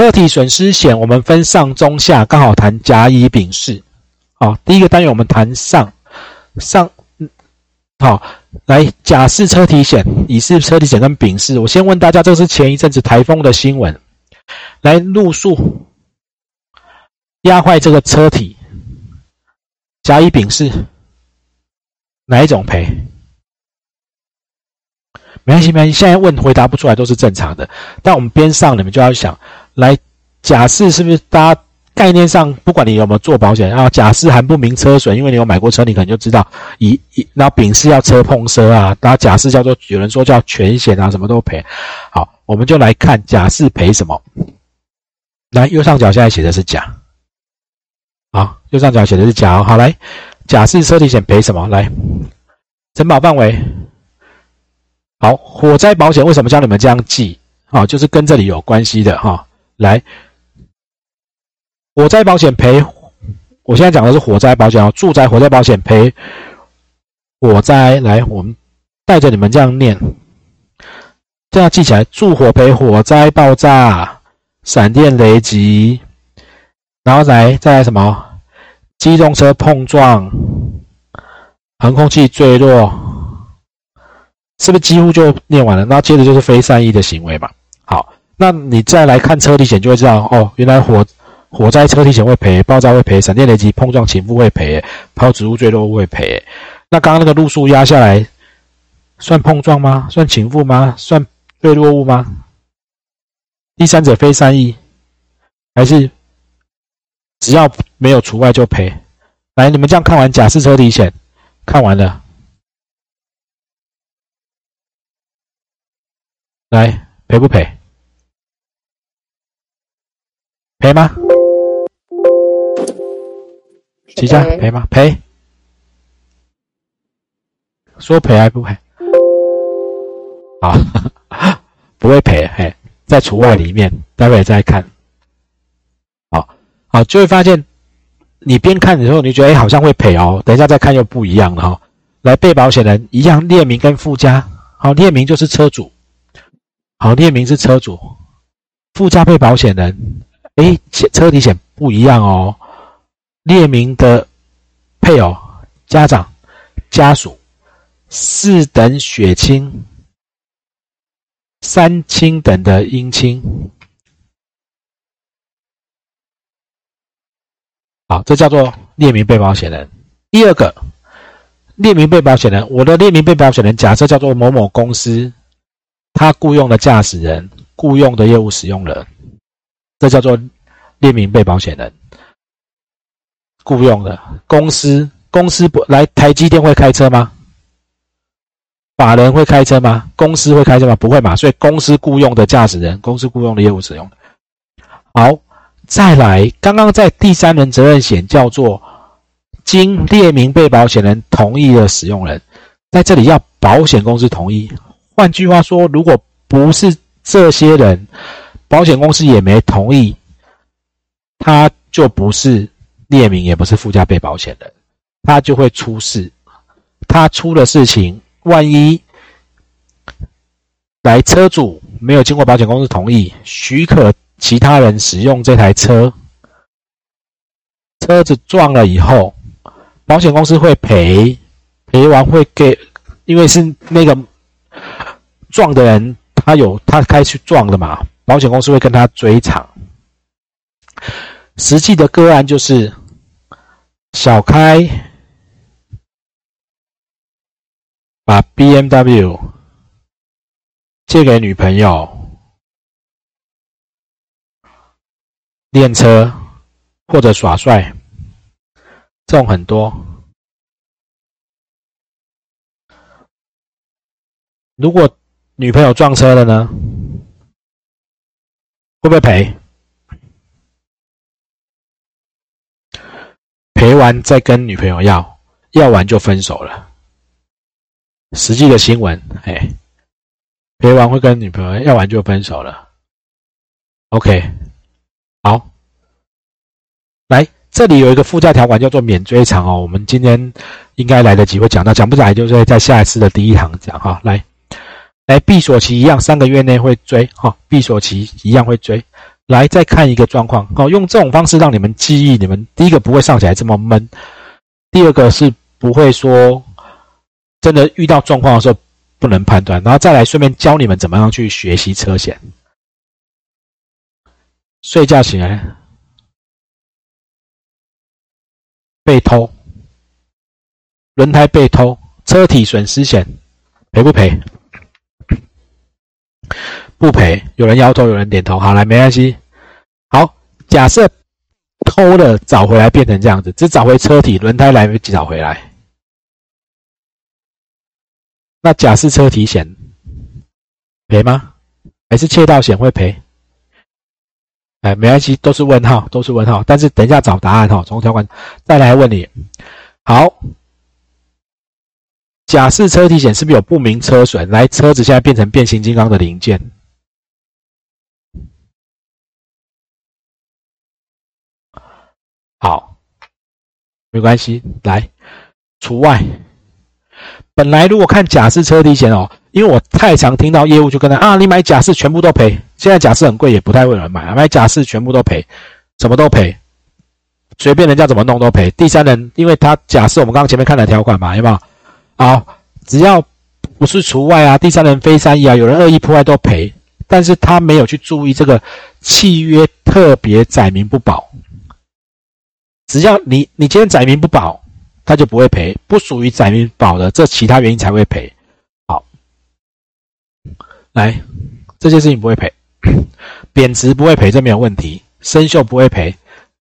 车体损失险我们分上中下，刚好谈甲乙丙式。好，第一个单元我们谈上上，好，来甲式车体险、乙式车体险跟丙式。我先问大家，这是前一阵子台风的新闻，来路树压坏这个车体，甲乙丙式哪一种赔？没关系，没关系。现在问回答不出来都是正常的。但我们边上你们就要想，来甲式是不是大家？概念上，不管你有没有做保险啊，甲式含不明车损，因为你有买过车，你可能就知道。乙乙，然后丙式要车碰车啊，然后甲式叫做有人说叫全险啊，什么都赔。好，我们就来看甲式赔什么。来，右上角现在写的是甲，好，右上角写的是甲。好，来，甲式车体险赔什么？来，承保范围。好，火灾保险为什么教你们这样记？好，就是跟这里有关系的哈。来。火灾保险赔，我现在讲的是火灾保险哦。住宅火灾保险赔火灾，来，我们带着你们这样念，这样记起来：住火赔火灾、爆炸、闪电雷击，然后来再来什么？机动车碰撞、航空器坠落，是不是几乎就念完了？那接着就是非善意的行为嘛。好，那你再来看车体险，就会知道哦，原来火。火灾车体险会赔，爆炸会赔，闪电雷击碰撞倾覆会赔，抛植物坠落物会赔。那刚刚那个路树压下来，算碰撞吗？算倾覆吗？算坠落物吗？第三者非善意，还是只要没有除外就赔？来，你们这样看完假设车体险，看完了，来赔不赔？赔吗？齐家赔吗？赔。说赔还不赔？啊，不会赔。嘿，在除外里面，待会再看。好，好，就会发现，你边看的时候，你觉得哎，好像会赔哦。等一下再看又不一样了哈。来，被保险人一样，列明跟附加。好，列明就是车主。好，列明是车主。附加被保险人，哎，车体险不一样哦。列明的配偶、家长、家属、四等血亲、三亲等的姻亲，好，这叫做列明被保险人。第二个，列明被保险人，我的列明被保险人假设叫做某某公司，他雇佣的驾驶人、雇佣的业务使用人，这叫做列明被保险人。雇佣的公司，公司不来台积电会开车吗？法人会开车吗？公司会开车吗？不会嘛，所以公司雇佣的驾驶人，公司雇佣的业务使用。好，再来，刚刚在第三人责任险叫做经列明被保险人同意的使用人，在这里要保险公司同意。换句话说，如果不是这些人，保险公司也没同意，他就不是。列明也不是附加被保险人，他就会出事。他出了事情，万一来车主没有经过保险公司同意许可，其他人使用这台车，车子撞了以后，保险公司会赔，赔完会给，因为是那个撞的人，他有他开去撞的嘛，保险公司会跟他追偿。实际的个案就是。小开把 B M W 借给女朋友练车或者耍帅，这种很多。如果女朋友撞车了呢？会不会赔？赔完再跟女朋友要，要完就分手了。实际的新闻，哎，赔完会跟女朋友要完就分手了。OK，好，来这里有一个附加条款叫做免追偿哦。我们今天应该来得及会讲到，讲不来就是在下一次的第一堂讲哈。来，来闭锁期一样，三个月内会追哈，闭锁期一样会追。来再看一个状况哦，用这种方式让你们记忆，你们第一个不会上起来这么闷，第二个是不会说真的遇到状况的时候不能判断，然后再来顺便教你们怎么样去学习车险。睡觉起来被偷，轮胎被偷，车体损失险赔不赔？不赔。有人摇头，有人点头。好，来，没关系。好，假设偷了找回来变成这样子，只找回车体，轮胎来不及找回来。那假设车体险赔吗？还是窃盗险会赔？哎，没关系，都是问号，都是问号。但是等一下找答案哈，从条款再来问你。好，假设车体险是不是有不明车损？来，车子现在变成变形金刚的零件。好，没关系，来除外。本来如果看假释车体险哦，因为我太常听到业务就跟他啊，你买假释全部都赔。现在假释很贵，也不太会有人买，买假释全部都赔，什么都赔，随便人家怎么弄都赔。第三人，因为他假设我们刚刚前面看的条款嘛，有没有？好，只要不是除外啊，第三人非善意啊，有人恶意破坏都赔，但是他没有去注意这个契约特别载明不保，只要你你今天载明不保。他就不会赔，不属于载明保的，这其他原因才会赔。好，来，这件事情不会赔，贬值不会赔，这没有问题。生锈不会赔，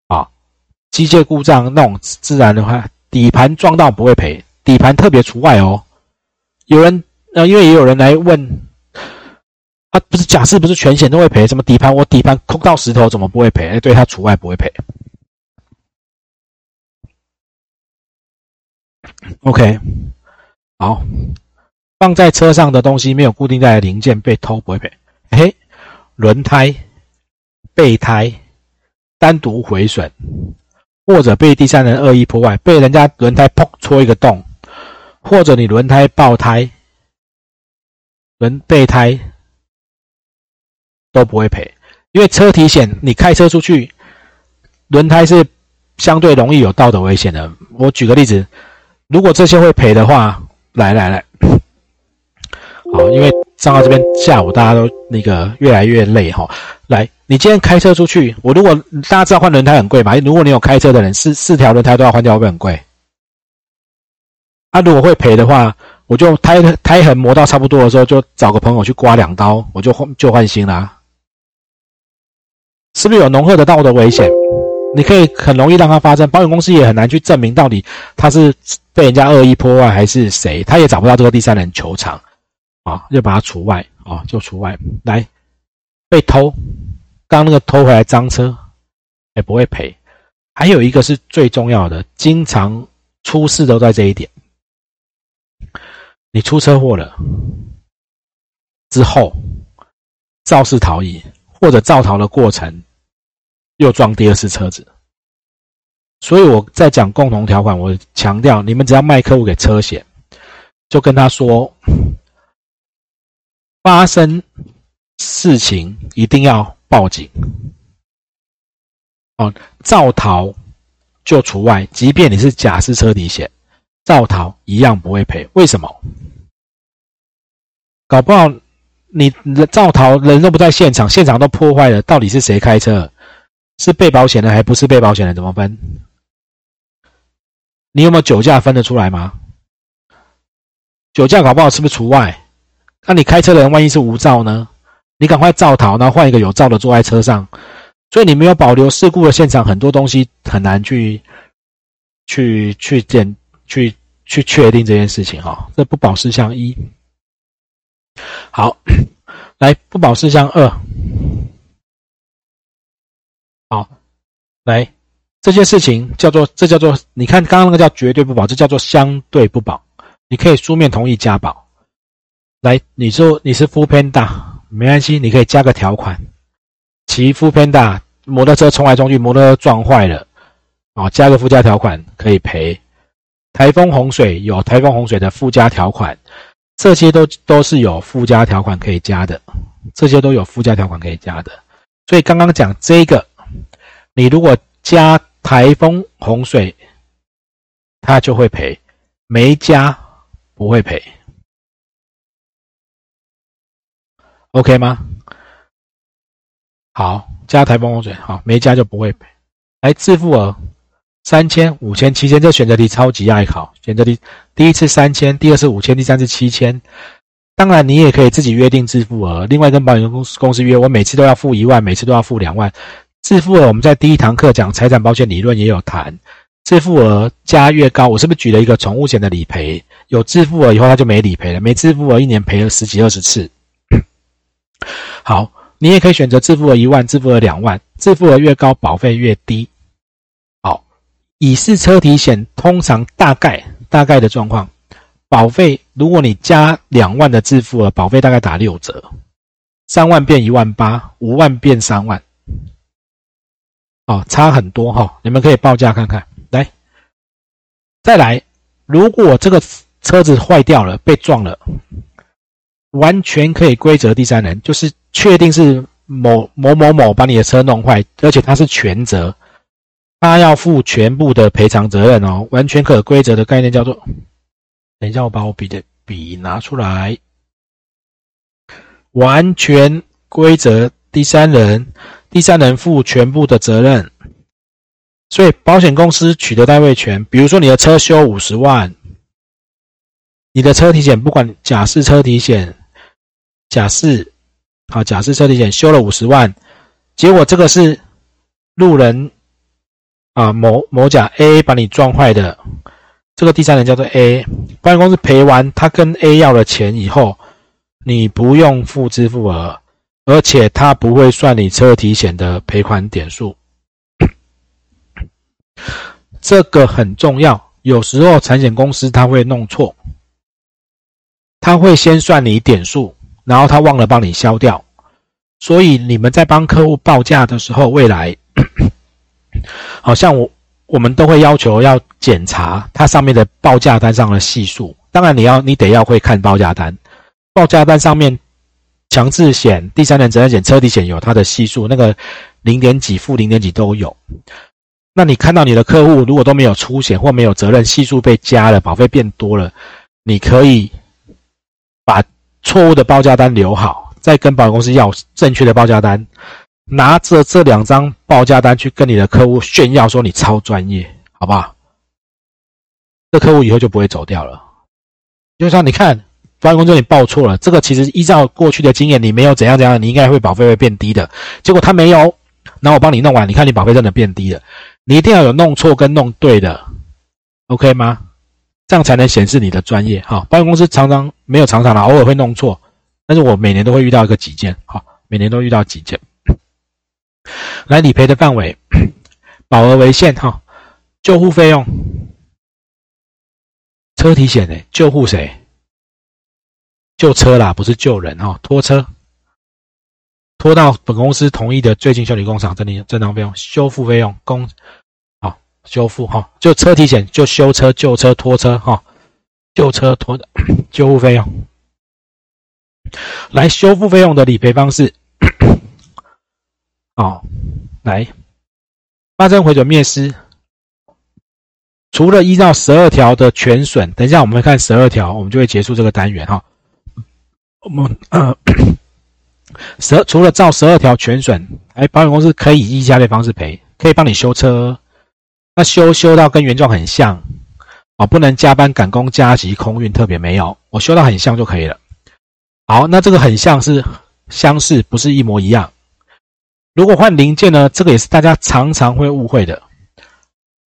啊，机械故障那种自然的话，底盘撞到不会赔，底盘特别除外哦。有人呃，因为也有人来问，啊，不是假设不是全险都会赔，什么底盘我底盘空到石头怎么不会赔？哎，对他除外不会赔。OK，好，放在车上的东西没有固定在零件被偷不会赔。嘿，轮胎、备胎单独毁损，或者被第三人恶意破坏，被人家轮胎砰戳一个洞，或者你轮胎爆胎、轮备胎都不会赔，因为车体险你开车出去，轮胎是相对容易有道德危险的。我举个例子。如果这些会赔的话，来来来，好，因为上到这边下午大家都那个越来越累哈。来，你今天开车出去，我如果大家知道换轮胎很贵嘛？如果你有开车的人，四四条轮胎都要换掉，会不会很贵？啊，如果会赔的话，我就胎胎痕磨到差不多的时候，就找个朋友去刮两刀，我就换就换新啦。是不是有浓厚的道德危险？你可以很容易让它发生，保险公司也很难去证明到底他是被人家恶意破坏还是谁，他也找不到这个第三人求偿，啊，就把它除外，啊，就除外。来，被偷，刚那个偷回来赃车，也不会赔。还有一个是最重要的，经常出事都在这一点，你出车祸了之后，肇事逃逸或者肇逃的过程。又撞第二次车子，所以我在讲共同条款，我强调你们只要卖客户给车险，就跟他说，发生事情一定要报警。哦，造逃就除外，即便你是假释车底险，造逃一样不会赔。为什么？搞不好你造逃人都不在现场，现场都破坏了，到底是谁开车？是被保险的还不是被保险的？怎么分？你有没有酒驾分得出来吗？酒驾搞不好是不是除外？那你开车的人万一是无照呢？你赶快造逃，然后换一个有照的坐在车上。所以你没有保留事故的现场，很多东西很难去去去检去去确定这件事情哈。这不保事项一。好，来不保事项二。好，来，这件事情叫做这叫做，你看刚刚那个叫绝对不保，这叫做相对不保。你可以书面同意加保。来，你说你是副偏大，没关系，你可以加个条款，骑副偏大摩托车冲来冲去，摩托车撞坏了，哦，加个附加条款可以赔。台风洪水有台风洪水的附加条款，这些都都是有附加条款可以加的，这些都有附加条款可以加的。所以刚刚讲这个，你如果加台风洪水，它就会赔；没加不会赔。OK 吗？好，加台风洪水，好，没加就不会赔。来，自付额三千、五千、七千，这选择题超级爱考。选择题第一次三千，第二次五千，第三次七千。当然，你也可以自己约定自付额，另外跟保险公司公司约，我每次都要付一万，每次都要付两万。自付额我们在第一堂课讲财产保险理论也有谈，自付额加越高，我是不是举了一个宠物险的理赔？有自付额以后，它就没理赔了，没自付额一年赔了十几二十次。好，你也可以选择自付额一万，自付额两万，自付额越高，保费越低。好，乙式车体险通常大概大概的状况。保费，如果你加两万的自付额，保费大概打六折，三万变一万八，五万变三万，哦，差很多哈。你们可以报价看看。来，再来，如果这个车子坏掉了，被撞了，完全可以归责第三人，就是确定是某某某某把你的车弄坏，而且他是全责，他要负全部的赔偿责任哦，完全可归责的概念叫做。等一下，我把我笔的笔拿出来。完全规则，第三人，第三人负全部的责任。所以，保险公司取得代位权。比如说，你的车修五十万，你的车体险不管假设车体险，假设好，假设车体险修了五十万，结果这个是路人啊，某某甲 A 把你撞坏的。这个第三人叫做 A，保险公司赔完他跟 A 要了钱以后，你不用付支付额，而且他不会算你车体险的赔款点数。这个很重要，有时候产险公司他会弄错，他会先算你点数，然后他忘了帮你消掉，所以你们在帮客户报价的时候，未来 好像我。我们都会要求要检查它上面的报价单上的系数。当然，你要你得要会看报价单，报价单上面强制险、第三人责任险、车体险有它的系数，那个零点几、负零点几都有。那你看到你的客户如果都没有出险或没有责任，系数被加了，保费变多了，你可以把错误的报价单留好，再跟保险公司要正确的报价单。拿着这两张报价单去跟你的客户炫耀，说你超专业，好不好？这客户以后就不会走掉了。就像你看，保险公司你报错了，这个其实依照过去的经验，你没有怎样怎样，你应该会保费会变低的。结果他没有，然后我帮你弄完，你看你保费真的变低了。你一定要有弄错跟弄对的，OK 吗？这样才能显示你的专业。哈，保险公司常常没有常常啦，偶尔会弄错，但是我每年都会遇到一个几件，哈，每年都遇到几件。来理赔的范围，保额为限哈。救护费用，车体险诶，救护谁？救车啦，不是救人哈。拖车，拖到本公司同意的最近修理工厂，这里正当费用、修复费用、工好修复哈。就车体险，就修车、救车、拖车哈。救车拖的 救护费用，来修复费用的理赔方式。好，来发生回转灭失，除了依照十二条的全损，等一下我们会看十二条，我们就会结束这个单元哈。我们呃，十除了照十二条全损，哎，保险公司可以以下列方式赔，可以帮你修车，那修修到跟原状很像，哦，不能加班赶工加急空运，特别没有，我修到很像就可以了。好，那这个很像是相似，不是一模一样。如果换零件呢？这个也是大家常常会误会的。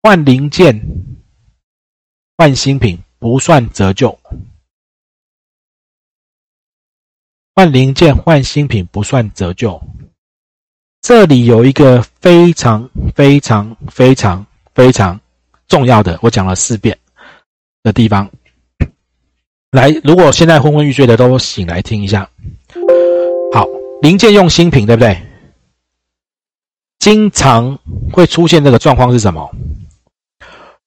换零件、换新品不算折旧。换零件、换新品不算折旧。这里有一个非常非常非常非常重要的，我讲了四遍的地方。来，如果现在昏昏欲睡的都醒来听一下。好，零件用新品，对不对？经常会出现这个状况是什么？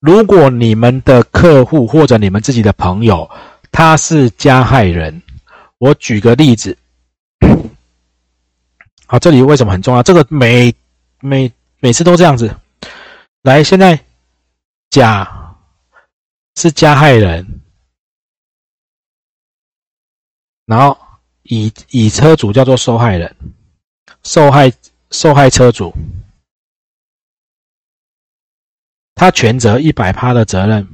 如果你们的客户或者你们自己的朋友他是加害人，我举个例子，好，这里为什么很重要？这个每每每次都这样子。来，现在甲是加害人，然后乙乙车主叫做受害人，受害受害车主，他全责一百趴的责任。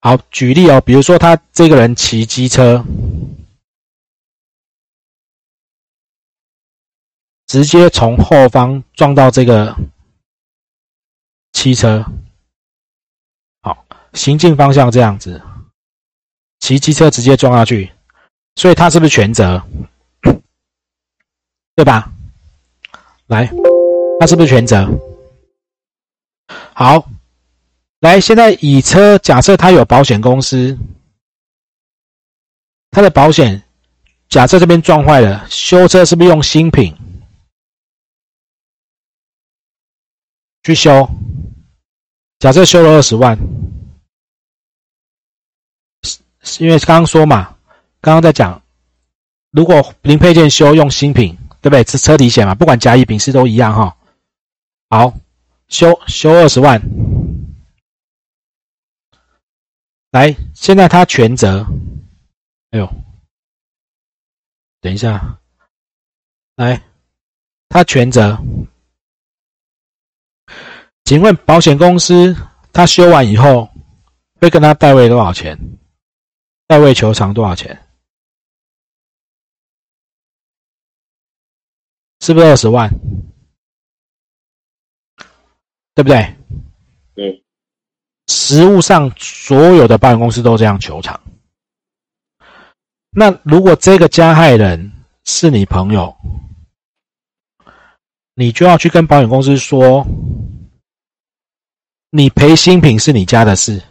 好，举例哦，比如说他这个人骑机车，直接从后方撞到这个汽车，好，行进方向这样子，骑机车直接撞下去，所以他是不是全责？对吧？来，他是不是全责？好。来，现在乙车假设他有保险公司，他的保险假设这边撞坏了，修车是不是用新品去修？假设修了二十万，因为刚刚说嘛，刚刚在讲，如果零配件修用新品，对不对？是车体险嘛，不管甲乙丙是都一样哈。好，修修二十万。来，现在他全责。哎呦，等一下，来，他全责。请问保险公司他修完以后会跟他代位多少钱？代位求偿多少钱？是不是二十万？对不对？对。实物上，所有的保险公司都这样求偿。那如果这个加害人是你朋友，你就要去跟保险公司说，你赔新品是你家的事。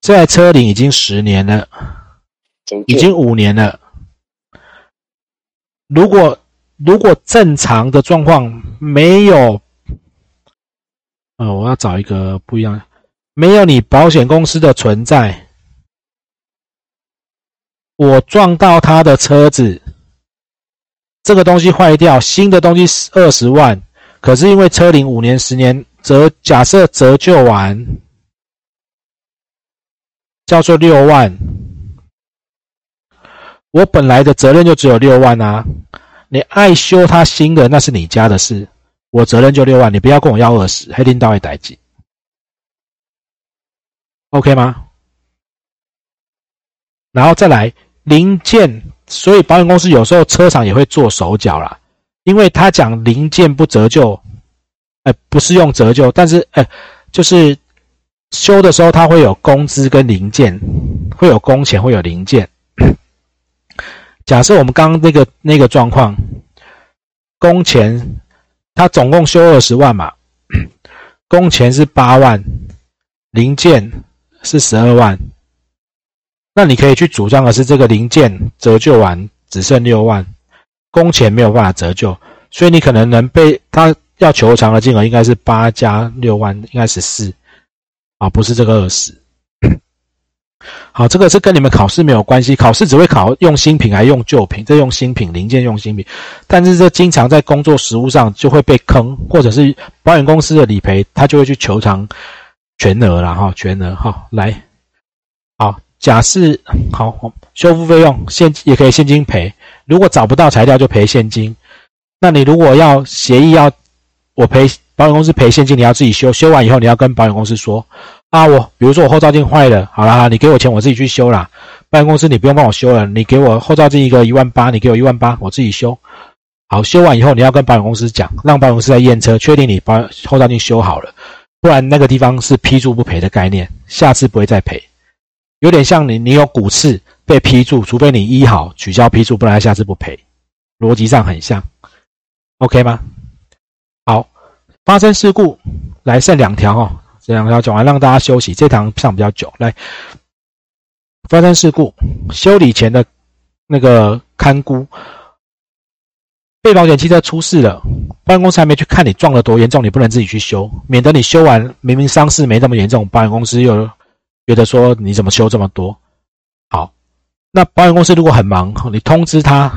这台车龄已经十年了，已经五年了。如果如果正常的状况没有，呃，我要找一个不一样。没有你保险公司的存在，我撞到他的车子，这个东西坏掉，新的东西二十万，可是因为车龄五年、十年，折假设折旧完，叫做六万，我本来的责任就只有六万啊，你爱修他新的那是你家的事，我责任就六万，你不要跟我要二十，黑领导会代记。OK 吗？然后再来零件，所以保险公司有时候车厂也会做手脚啦，因为他讲零件不折旧，哎，不是用折旧，但是哎，就是修的时候它会有工资跟零件，会有工钱，会有零件。假设我们刚刚那个那个状况，工钱他总共修二十万嘛，工钱是八万，零件。是十二万，那你可以去主张的是这个零件折旧完只剩六万，工钱没有办法折旧，所以你可能能被他要求偿的金额应该是八加六万，应该是四，啊，不是这个二十。好，这个是跟你们考试没有关系，考试只会考用新品还用旧品，这用新品零件用新品，但是这经常在工作实务上就会被坑，或者是保险公司的理赔，他就会去求偿。全额了哈，全额哈，来，好，假释好，修复费用现也可以现金赔，如果找不到材料就赔现金。那你如果要协议要我赔保险公司赔现金，你要自己修，修完以后你要跟保险公司说啊，我比如说我后照镜坏了，好了，你给我钱，我自己去修啦。保险公司你不用帮我修了，你给我后照镜一个一万八，你给我一万八，我自己修。好，修完以后你要跟保险公司讲，让保险公司来验车，确定你保后照镜修好了。不然那个地方是批注不赔的概念，下次不会再赔，有点像你你有骨刺被批注，除非你医好取消批注，不然下次不赔，逻辑上很像，OK 吗？好，发生事故来剩两条哦，这两条讲完让大家休息，这堂上比较久，来发生事故修理前的那个看估。被保险汽车出事了，保险公司还没去看你撞得多严重，你不能自己去修，免得你修完明明伤势没那么严重，保险公司又觉得说你怎么修这么多？好，那保险公司如果很忙，你通知他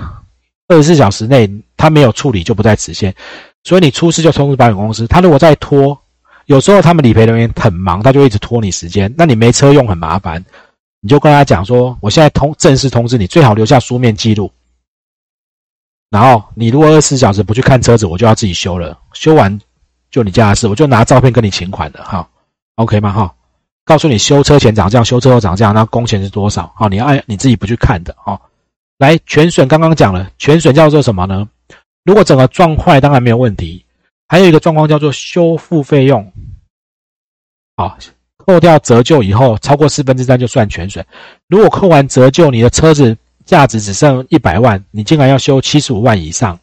二十四小时内他没有处理就不在此限，所以你出事就通知保险公司。他如果再拖，有时候他们理赔人员很忙，他就一直拖你时间，那你没车用很麻烦，你就跟他讲说，我现在通正式通知你，最好留下书面记录。然后你如果二十四小时不去看车子，我就要自己修了，修完就你家的事，我就拿照片跟你请款的哈，OK 吗哈？告诉你修车前涨这样，修车后涨这样，那工钱是多少？哈，你按你自己不去看的哦。来全损刚刚讲了，全损叫做什么呢？如果整个撞坏，当然没有问题。还有一个状况叫做修复费用，好，扣掉折旧以后，超过四分之三就算全损。如果扣完折旧，你的车子价值只剩一百万，你竟然要修七十五万以上，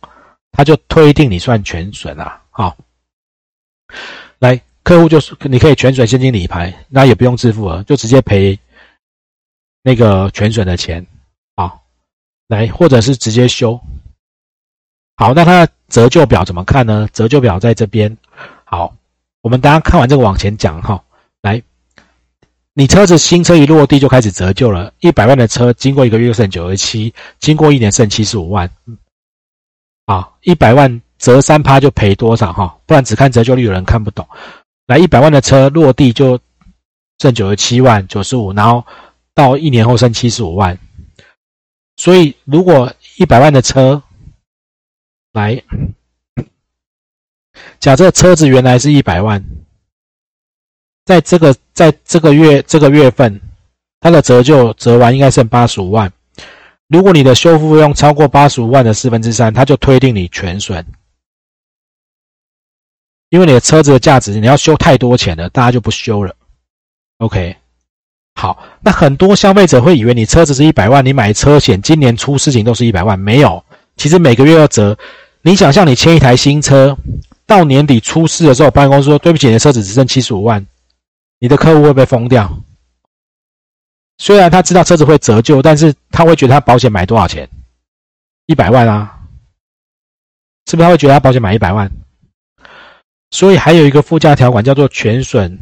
他就推定你算全损啊。好，来。客户就是你可以全损现金理赔，那也不用支付额，就直接赔那个全损的钱啊，来或者是直接修。好，那它的折旧表怎么看呢？折旧表在这边。好，我们大家看完这个往前讲哈。来，你车子新车一落地就开始折旧了，一百万的车经过一个月剩九十七，经过一年剩七十五万。啊，一百万折三趴就赔多少哈？不然只看折旧率有人看不懂。来一百万的车落地就剩九十七万九十五，然后到一年后剩七十五万。所以如果一百万的车来，假设车子原来是一百万，在这个在这个月这个月份，它的折旧折完应该剩八十五万。如果你的修复费用超过八十五万的四分之三，它就推定你全损。因为你的车子的价值，你要修太多钱了，大家就不修了。OK，好，那很多消费者会以为你车子是一百万，你买车险今年出事情都是一百万，没有，其实每个月要折。你想象你签一台新车，到年底出事的时候，保险公司说对不起，你的车子只剩七十五万，你的客户会被封掉。虽然他知道车子会折旧，但是他会觉得他保险买多少钱？一百万啊，是不是他会觉得他保险买一百万？所以还有一个附加条款叫做全损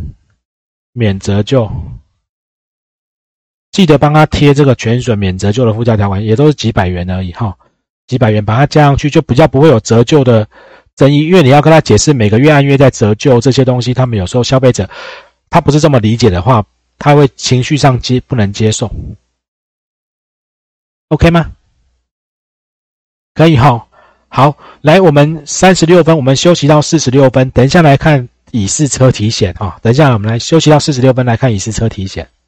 免折旧，记得帮他贴这个全损免折旧的附加条款，也都是几百元而已哈，几百元把它加上去，就比较不会有折旧的争议，因为你要跟他解释每个月按月在折旧这些东西，他们有时候消费者他不是这么理解的话，他会情绪上接不能接受，OK 吗？可以哈。好，来，我们三十六分，我们休息到四十六分，等一下来看乙式车体险啊。等一下，我们来休息到四十六分来看乙式车体险。